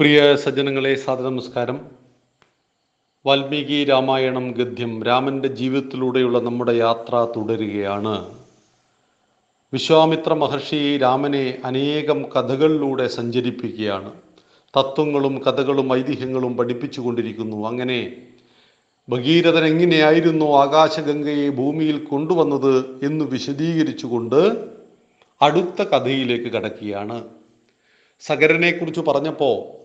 പ്രിയ സജ്ജനങ്ങളെ സാദര നമസ്കാരം വാൽമീകി രാമായണം ഗദ്യം രാമന്റെ ജീവിതത്തിലൂടെയുള്ള നമ്മുടെ യാത്ര തുടരുകയാണ്. വിശ്വാമിത്ര മഹർഷി രാമനെ അനേകം കഥകളിലൂടെ സഞ്ചരിപ്പിക്കുകയാണ്. തത്വങ്ങളും കഥകളും ഐതിഹ്യങ്ങളും പഠിപ്പിച്ചു കൊണ്ടിരിക്കുന്നു. അങ്ങനെ ഭഗീരഥൻ എങ്ങനെയായിരുന്നു ആകാശഗംഗയെ ഭൂമിയിൽ കൊണ്ടുവന്നത് എന്ന് വിശദീകരിച്ചുകൊണ്ട് അടുത്ത കഥയിലേക്ക് കടക്കുകയാണ്. സഗരനെക്കുറിച്ച് പറഞ്ഞപ്പോൾ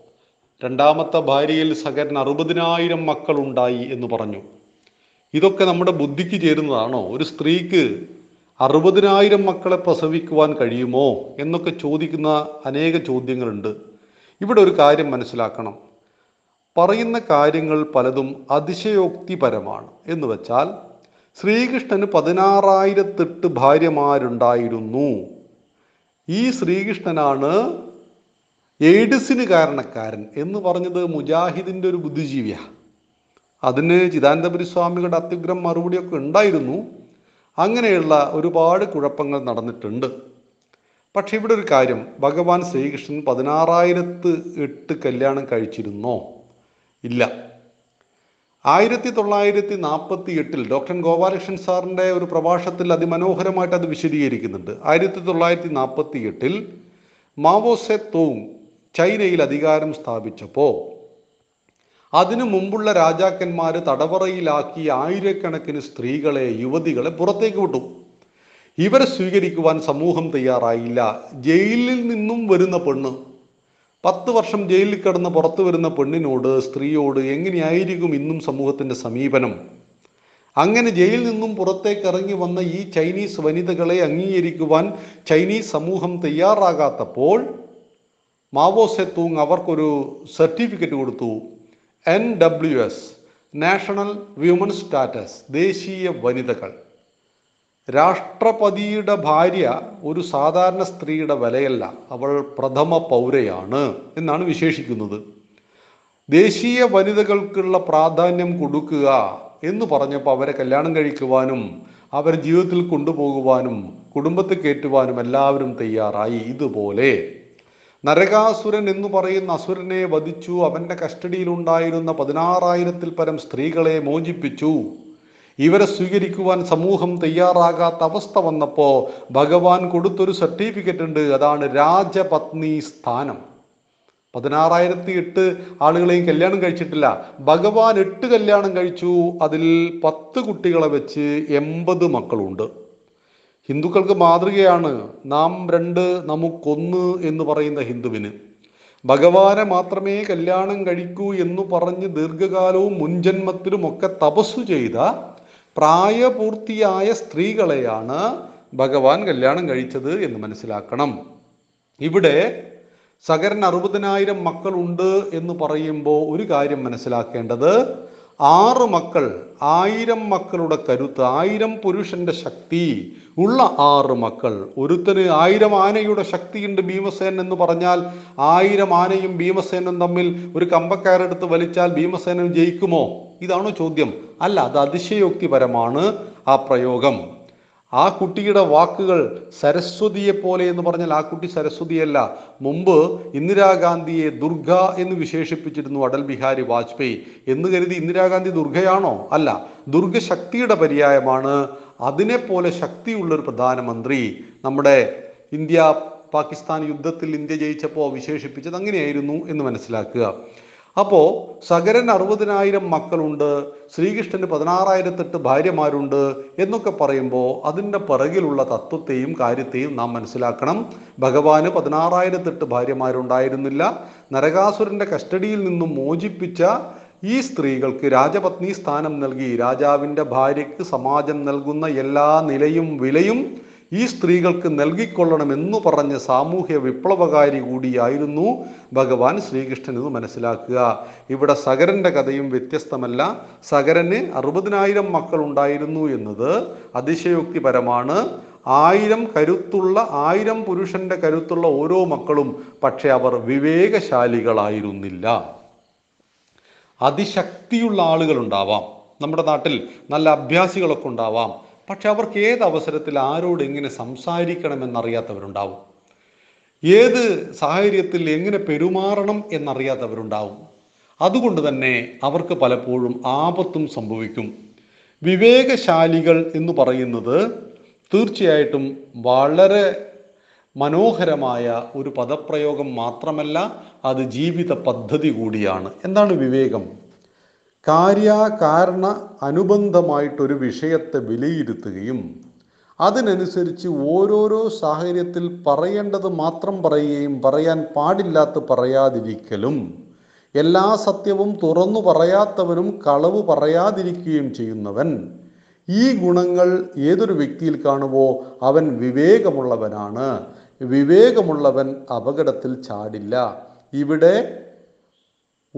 രണ്ടാമത്തെ ഭാര്യയിൽ സഗരൻ അറുപതിനായിരം മക്കളുണ്ടായി എന്ന് പറഞ്ഞു. ഇതൊക്കെ നമ്മുടെ ബുദ്ധിക്ക് ചേരുന്നതാണോ? ഒരു സ്ത്രീക്ക് അറുപതിനായിരം മക്കളെ പ്രസവിക്കുവാൻ കഴിയുമോ എന്നൊക്കെ ചോദിക്കുന്ന അനേക ചോദ്യങ്ങളുണ്ട്. ഇവിടെ ഒരു കാര്യം മനസ്സിലാക്കണം. പറയുന്ന കാര്യങ്ങൾ പലതും അതിശയോക്തിപരമാണ്. എന്ന് വെച്ചാൽ ശ്രീകൃഷ്ണന് പതിനാറായിരത്തെട്ട് ഭാര്യമാരുണ്ടായിരുന്നു. ഈ ശ്രീകൃഷ്ണനാണ് എയ്ഡ്സിന് കാരണക്കാരൻ എന്ന് പറഞ്ഞത് മുജാഹിദിന്റെ ഒരു ബുദ്ധിജീവിയാണ് അതിന് ചിദാനന്ദപുരി സ്വാമികളുടെ അത്യുഗ്രം മറുപടിയൊക്കെ ഉണ്ടായിരുന്നു. അങ്ങനെയുള്ള ഒരുപാട് കുഴപ്പങ്ങൾ നടന്നിട്ടുണ്ട്. പക്ഷെ ഇവിടെ ഒരു കാര്യം ഭഗവാൻ ശ്രീകൃഷ്ണൻ പതിനാറായിരത്ത് എട്ട് കല്യാണം കഴിച്ചിരുന്നോ? ഇല്ല. ആയിരത്തി തൊള്ളായിരത്തി നാൽപ്പത്തി എട്ടിൽ ഡോക്ടർ ഗോപാലകൃഷ്ണൻ സാറിന്റെ ഒരു പ്രഭാഷണത്തിൽ അതിമനോഹരമായിട്ട് അത് വിശദീകരിക്കുന്നുണ്ട്. ആയിരത്തി തൊള്ളായിരത്തി നാൽപ്പത്തി എട്ടിൽ മാവോസെ തോങ് ചൈനയിൽ അധികാരം സ്ഥാപിച്ചപ്പോൾ അതിനു മുമ്പുള്ള രാജാക്കന്മാർ തടവറയിലാക്കി ആയിരക്കണക്കിന് സ്ത്രീകളെ യുവതികളെ പുറത്തേക്ക് വിട്ടു. ഇവരെ സ്വീകരിക്കുവാൻ സമൂഹം തയ്യാറായില്ല. ജയിലിൽ നിന്നും വരുന്ന പെണ്ണ് പത്ത് വർഷം ജയിലിൽ കിടന്ന് പുറത്തു വരുന്ന പെണ്ണിനോട് സ്ത്രീയോട് എങ്ങനെയായിരിക്കും ഇന്നും സമൂഹത്തിന്റെ സമീപനം? അങ്ങനെ ജയിലിൽ നിന്നും പുറത്തേക്ക് ഇറങ്ങി വന്ന ഈ ചൈനീസ് വനിതകളെ അംഗീകരിക്കുവാൻ ചൈനീസ് സമൂഹം തയ്യാറാകാത്തപ്പോൾ മാവോ സെത്തൂങ് അവർക്കൊരു സർട്ടിഫിക്കറ്റ് കൊടുത്തു. N W S national women status ദേശീയ വനിതകൾ. രാഷ്ട്രപതിയുടെ ഭാര്യ ഒരു സാധാരണ സ്ത്രീയുടെ വിലയല്ല അവൾ പ്രഥമ പൗരയാണ് എന്നാണ് വിശേഷിക്കുന്നത്. ദേശീയ വനിതകൾക്കുള്ള പ്രാധാന്യം കൊടുക്കുക എന്ന് പറഞ്ഞപ്പോൾ അവരെ കല്യാണം കഴിക്കുവാനും അവരെ ജീവിതത്തിൽ കൊണ്ടുപോകുവാനും കുടുംബത്തെ കയറ്റുവാനും എല്ലാവരും തയ്യാറായി. ഇതുപോലെ നരകാസുരൻ എന്ന് പറയുന്ന അസുരനെ വധിച്ചു. അവന്റെ കസ്റ്റഡിയിലുണ്ടായിരുന്ന പതിനാറായിരത്തിൽ പരം സ്ത്രീകളെ മോചിപ്പിച്ചു. ഇവരെ സ്വീകരിക്കുവാൻ സമൂഹം തയ്യാറാകാത്ത അവസ്ഥ വന്നപ്പോൾ ഭഗവാൻ കൊടുത്തൊരു സർട്ടിഫിക്കറ്റ് ഉണ്ട്. അതാണ് രാജപത്നി സ്ഥാനം. പതിനാറായിരത്തി എട്ട് ആളുകളെയും കല്യാണം കഴിച്ചിട്ടില്ല. ഭഗവാൻ എട്ട് കല്യാണം കഴിച്ചു. അതിൽ പത്ത് കുട്ടികളെ വെച്ച് എൺപത് മക്കളുണ്ട്. ഹിന്ദുക്കൾക്ക് മാതൃകയാണ് നാം രണ്ട് നമുക്കൊന്ന് എന്ന് പറയുന്ന ഹിന്ദുവിന്. ഭഗവാനെ മാത്രമേ കല്യാണം കഴിക്കൂ എന്ന് പറഞ്ഞ് ദീർഘകാലവും മുൻജന്മത്തിലും ഒക്കെ തപസ്സു ചെയ്ത പ്രായപൂർത്തിയായ സ്ത്രീകളെയാണ് ഭഗവാൻ കല്യാണം കഴിച്ചത് എന്ന് മനസ്സിലാക്കണം. ഇവിടെ സകരൻ അറുപതിനായിരം മക്കളുണ്ട് എന്ന് പറയുമ്പോൾ ഒരു കാര്യം മനസ്സിലാക്കേണ്ടത് ആറ് മക്കൾ ആയിരം മക്കളുടെ കരുത്ത് ആയിരം പുരുഷന്റെ ശക്തി ഉള്ള ആറ് മക്കൾ. ഒരുത്തന് ആയിരം ആനയുടെ ശക്തിയുണ്ട് ഭീമസേൻ എന്ന് പറഞ്ഞാൽ ആയിരം ആനയും ഭീമസേനും തമ്മിൽ ഒരു കമ്പക്കയറെടുത്ത് വലിച്ചാൽ ഭീമസേനൻ ജയിക്കുമോ? ഇതാണോ ചോദ്യം. അല്ല അത് അതിശയോക്തിപരമാണ് ആ പ്രയോഗം. ആ കുട്ടിയുടെ വാക്കുകൾ സരസ്വതിയെ പോലെ എന്ന് പറഞ്ഞാൽ ആ കുട്ടി സരസ്വതിയല്ല. മുമ്പ് ഇന്ദിരാഗാന്ധിയെ ദുർഗ എന്ന് വിശേഷിപ്പിച്ചിരുന്നു അടൽ ബിഹാരി വാജ്പേയി. എന്ന് കരുതി ഇന്ദിരാഗാന്ധി ദുർഗയാണോ? അല്ല. ദുർഗ ശക്തിയുടെ പര്യായമാണ്. അതിനെ പോലെ ശക്തിയുള്ള ഒരു പ്രധാനമന്ത്രി നമ്മുടെ ഇന്ത്യ പാകിസ്ഥാൻ യുദ്ധത്തിൽ ഇന്ത്യ ജയിച്ചപ്പോൾ വിശേഷിപ്പിച്ചത് അങ്ങനെയായിരുന്നു എന്ന് മനസ്സിലാക്കുക. അപ്പോ സകരൻ അറുപതിനായിരം മക്കളുണ്ട് ശ്രീകൃഷ്ണന് പതിനാറായിരത്തെട്ട് ഭാര്യമാരുണ്ട് എന്നൊക്കെ പറയുമ്പോൾ അതിന്റെ പിറകിലുള്ള തത്വത്തെയും കാര്യത്തെയും നാം മനസ്സിലാക്കണം. ഭഗവാന് പതിനാറായിരത്തെട്ട് ഭാര്യമാരുണ്ടായിരുന്നില്ല. നരകാസുരന്റെ കസ്റ്റഡിയിൽ നിന്നും മോചിപ്പിച്ച ഈ സ്ത്രീകൾക്ക് രാജപത്നി സ്ഥാനം നൽകി രാജാവിന്റെ ഭാര്യയ്ക്ക് സമാജം നൽകുന്ന എല്ലാ നിലയും വിലയും ഈ സ്ത്രീകൾക്ക് നൽകിക്കൊള്ളണം എന്ന് പറഞ്ഞ സാമൂഹ്യ വിപ്ലവകാരി കൂടിയായിരുന്നു ഭഗവാൻ ശ്രീകൃഷ്ണൻ എന്ന് മനസ്സിലാക്കുക. ഇവിടെ സകരന്റെ കഥയും വ്യത്യസ്തമല്ല. സകരന് അറുപതിനായിരം മക്കൾ ഉണ്ടായിരുന്നു എന്നത് അതിശയോക്തിപരമാണ്. ആയിരം കരുത്തുള്ള ആയിരം പുരുഷന്റെ കരുത്തുള്ള ഓരോ മക്കളും പക്ഷെ അവർ വിവേകശാലികളായിരുന്നില്ല. അതിശക്തിയുള്ള ആളുകൾ ഉണ്ടാവാം നമ്മുടെ നാട്ടിൽ നല്ല അഭ്യാസികളൊക്കെ ഉണ്ടാവാം. പക്ഷെ അവർക്ക് ഏത് അവസരത്തിൽ ആരോട് എങ്ങനെ സംസാരിക്കണമെന്നറിയാത്തവരുണ്ടാവും. ഏത് സാഹചര്യത്തിൽ എങ്ങനെ പെരുമാറണം എന്നറിയാത്തവരുണ്ടാവും. അതുകൊണ്ട് തന്നെ അവർക്ക് പലപ്പോഴും ആപത്തും സംഭവിക്കും. വിവേകശാലികൾ എന്ന് പറയുന്നത് തീർച്ചയായിട്ടും വളരെ മനോഹരമായ ഒരു പദപ്രയോഗം മാത്രമല്ല അത് ജീവിത പദ്ധതി കൂടിയാണ്. എന്താണ് വിവേകം? കാര്യകാരണ അനുബന്ധമായിട്ടൊരു വിഷയത്തെ വിലയിരുത്തുകയും അതിനനുസരിച്ച് ഓരോരോ സാഹചര്യത്തിൽ പറയേണ്ടത് മാത്രം പറയുകയും പറയാൻ പാടില്ലാത്ത പറയാതിരിക്കലും എല്ലാ സത്യവും തുറന്നു പറയാത്തവനും കളവ് പറയാതിരിക്കുകയും ചെയ്യുന്നവൻ ഈ ഗുണങ്ങൾ ഏതൊരു വ്യക്തിയിൽ കാണുമോ അവൻ വിവേകമുള്ളവനാണ്. വിവേകമുള്ളവൻ അപകടത്തിൽ ചാടില്ല. ഇവിടെ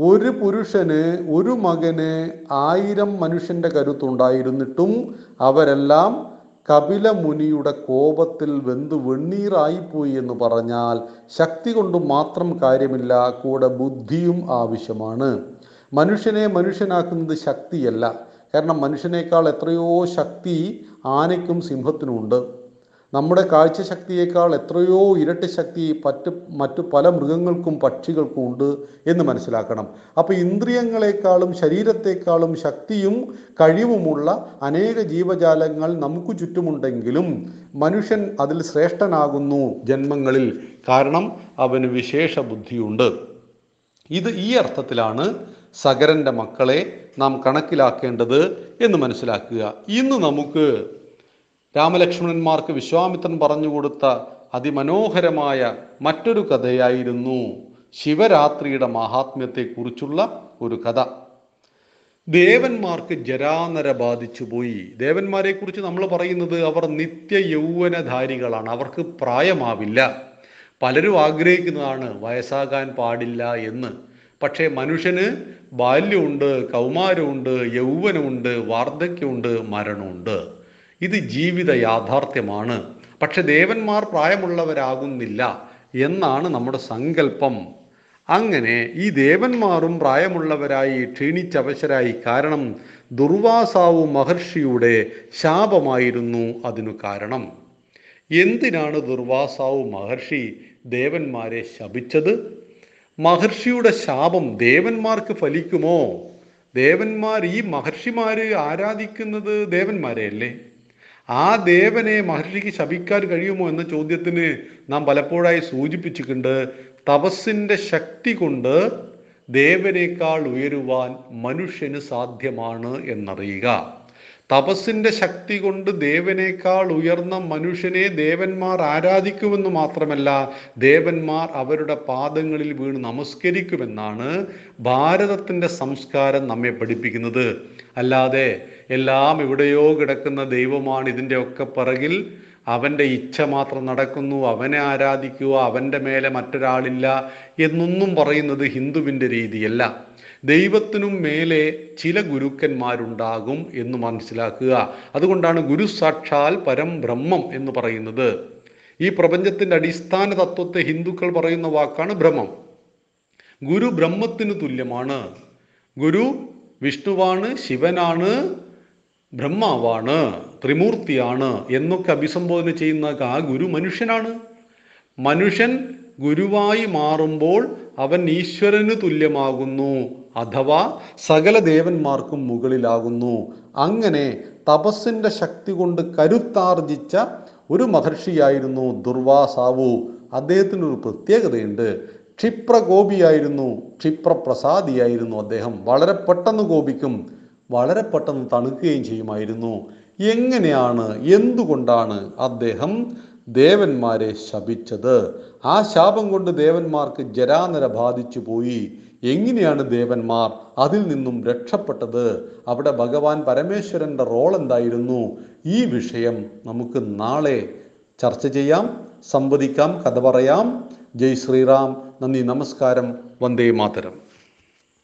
ഒരു പുരുഷന് ഒരു മകന് ആയിരം മനുഷ്യന്റെ കരുത്തുണ്ടായിരുന്നിട്ടും അവരെല്ലാം കപില മുനിയുടെ കോപത്തിൽ വെന്ത് വെണ്ണീറായിപ്പോയി എന്ന് പറഞ്ഞാൽ ശക്തി കൊണ്ട് മാത്രം കാര്യമില്ല കൂടെ ബുദ്ധിയും ആവശ്യമാണ്. മനുഷ്യനെ മനുഷ്യനാക്കുന്നത് ശക്തിയല്ല. കാരണം മനുഷ്യനേക്കാൾ എത്രയോ ശക്തി ആനയ്ക്കും സിംഹത്തിനും ഉണ്ട് നമ്മുടെ കാഴ്ചശക്തിയേക്കാൾ എത്രയോ ഇരട്ടി ശക്തി പറ്റ് മറ്റു പല മൃഗങ്ങൾക്കും പക്ഷികൾക്കും ഉണ്ട് എന്ന് മനസ്സിലാക്കണം. അപ്പോൾ ഇന്ദ്രിയങ്ങളെക്കാളും ശരീരത്തെക്കാളും ശക്തിയും കഴിവുമുള്ള അനേക ജീവജാലങ്ങൾ നമുക്ക് ചുറ്റുമുണ്ടെങ്കിലും മനുഷ്യൻ അതിൽ ശ്രേഷ്ഠനാകുന്നു ജന്മങ്ങളിൽ. കാരണം അവന് വിശേഷ ബുദ്ധിയുണ്ട്. ഇത് ഈ അർത്ഥത്തിലാണ് സഗരന്റെ മക്കളെ നാം കണക്കിലാക്കേണ്ടത് എന്ന് മനസ്സിലാക്കുക. ഇന്ന് നമുക്ക് രാമലക്ഷ്മണന്മാർക്ക് വിശ്വാമിത്രൻ പറഞ്ഞു കൊടുത്ത അതിമനോഹരമായ മറ്റൊരു കഥയായിരുന്നു ശിവരാത്രിയുടെ മഹാത്മ്യത്തെക്കുറിച്ചുള്ള ഒരു കഥ. ദേവന്മാർക്ക് ജരാനര ബാധിച്ചു പോയി ദേവന്മാരെ കുറിച്ച് നമ്മൾ പറയുന്നത് അവർ നിത്യ യൗവനധാരികളാണ് അവർക്ക് പ്രായമാവില്ല. പലരും ആഗ്രഹിക്കുന്നതാണ് വയസ്സാകാൻ പാടില്ല എന്ന്. പക്ഷേ മനുഷ്യന് ബാല്യമുണ്ട് കൗമാരമുണ്ട് യൗവനമുണ്ട് വാർദ്ധക്യമുണ്ട് മരണമുണ്ട്. ഇത് ജീവിത യാഥാർത്ഥ്യമാണ്. പക്ഷെ ദേവന്മാർ പ്രായമുള്ളവരാകുന്നില്ല എന്നാണ് നമ്മുടെ സങ്കല്പം. അങ്ങനെ ഈ ദേവന്മാരും പ്രായമുള്ളവരായി ക്ഷീണിച്ചവശരായി കാരണം ദുർവാസാവു മഹർഷിയുടെ ശാപമായിരുന്നു അതിനു കാരണം. എന്തിനാണ് ദുർവാസാവു മഹർഷി ദേവന്മാരെ ശപിച്ചത്? മഹർഷിയുടെ ശാപം ദേവന്മാർക്ക് ഫലിക്കുമോ? ദേവന്മാർ ഈ മഹർഷിമാര് ആരാധിക്കുന്നത് ദേവന്മാരെ അല്ലേ ആ ദേവനെ മഹർഷിക്ക് ശപിക്കാൻ കഴിയുമോ എന്ന ചോദ്യത്തിന് നാം പലപ്പോഴായി സൂചിപ്പിച്ചിട്ടുണ്ട്. തപസ്സിന്റെ ശക്തി കൊണ്ട് ദേവനേക്കാൾ ഉയരുവാൻ മനുഷ്യന് സാധ്യമാണ് എന്നറിയുക. തപസ്സിന്റെ ശക്തി കൊണ്ട് ദേവനേക്കാൾ ഉയർന്ന മനുഷ്യനെ ദേവന്മാർ ആരാധിക്കുമെന്ന് മാത്രമല്ല ദേവന്മാർ അവരുടെ പാദങ്ങളിൽ വീണ് നമസ്കരിക്കുമെന്നാണ് ഭാരതത്തിന്റെ സംസ്കാരം നമ്മെ പഠിപ്പിക്കുന്നത്. അല്ലാതെ എല്ലാം എവിടെയോ കിടക്കുന്ന ദൈവമാണ് ഇതിന്റെ ഒക്കെ പിറകിൽ അവന്റെ ഇച്ഛ മാത്രം നടക്കുന്നു അവനെ ആരാധിക്കുക അവന്റെ മേലെ മറ്റൊരാളില്ല എന്നൊന്നും പറയുന്നത് ഹിന്ദുവിന്റെ രീതിയല്ല. ദൈവത്തിനും മേലെ ചില ഗുരുക്കന്മാരുണ്ടാകും എന്ന് മനസ്സിലാക്കുക. അതുകൊണ്ടാണ് ഗുരു സാക്ഷാൽ പരം ബ്രഹ്മം എന്ന് പറയുന്നത്. ഈ പ്രപഞ്ചത്തിന്റെ അടിസ്ഥാന തത്വത്തെ ഹിന്ദുക്കൾ പറയുന്ന വാക്കാണ് ബ്രഹ്മം. ഗുരു ബ്രഹ്മത്തിന് തുല്യമാണ്. ഗുരു വിഷ്ണുവാണ് ശിവനാണ് ബ്രഹ്മാവാണ് ത്രിമൂർത്തിയാണ് എന്നൊക്കെ അഭിസംബോധന ചെയ്യുന്ന ആ ഗുരു മനുഷ്യനാണ്. മനുഷ്യൻ ഗുരുവായി മാറുമ്പോൾ അവൻ ഈശ്വരന് തുല്യമാകുന്നു അഥവാ സകല ദേവന്മാർക്കും മുകളിലാകുന്നു. അങ്ങനെ തപസ്സിന്റെ ശക്തി കൊണ്ട് കരുത്താർജിച്ച ഒരു മഹർഷിയായിരുന്നു ദുർവാസാവു. അദ്ദേഹത്തിനൊരു പ്രത്യേകതയുണ്ട്. ക്ഷിപ്രകോപിയായിരുന്നു ക്ഷിപ്രപ്രസാദിയായിരുന്നു അദ്ദേഹം. വളരെ പെട്ടെന്ന് കോപിക്കും. വളരെ പെട്ടെന്ന് തണുക്കുകയും ചെയ്യുമായിരുന്നു. എങ്ങനെയാണ് എന്തുകൊണ്ടാണ് അദ്ദേഹം ദേവന്മാരെ ശപിച്ചത്? ആ ശാപം കൊണ്ട് ദേവന്മാർക്ക് ജരാനര ബാധിച്ചു പോയി. എങ്ങനെയാണ് ദേവന്മാർ അതിൽ നിന്നും രക്ഷപ്പെട്ടത്? അവിടെ ഭഗവാൻ പരമേശ്വരന്റെ റോൾ എന്തായിരുന്നു? ഈ വിഷയം നമുക്ക് നാളെ ചർച്ച ചെയ്യാം സംവദിക്കാം കഥ പറയാം. ജയ് ശ്രീറാം. നന്ദി നമസ്കാരം. വന്ദേ മാതരം.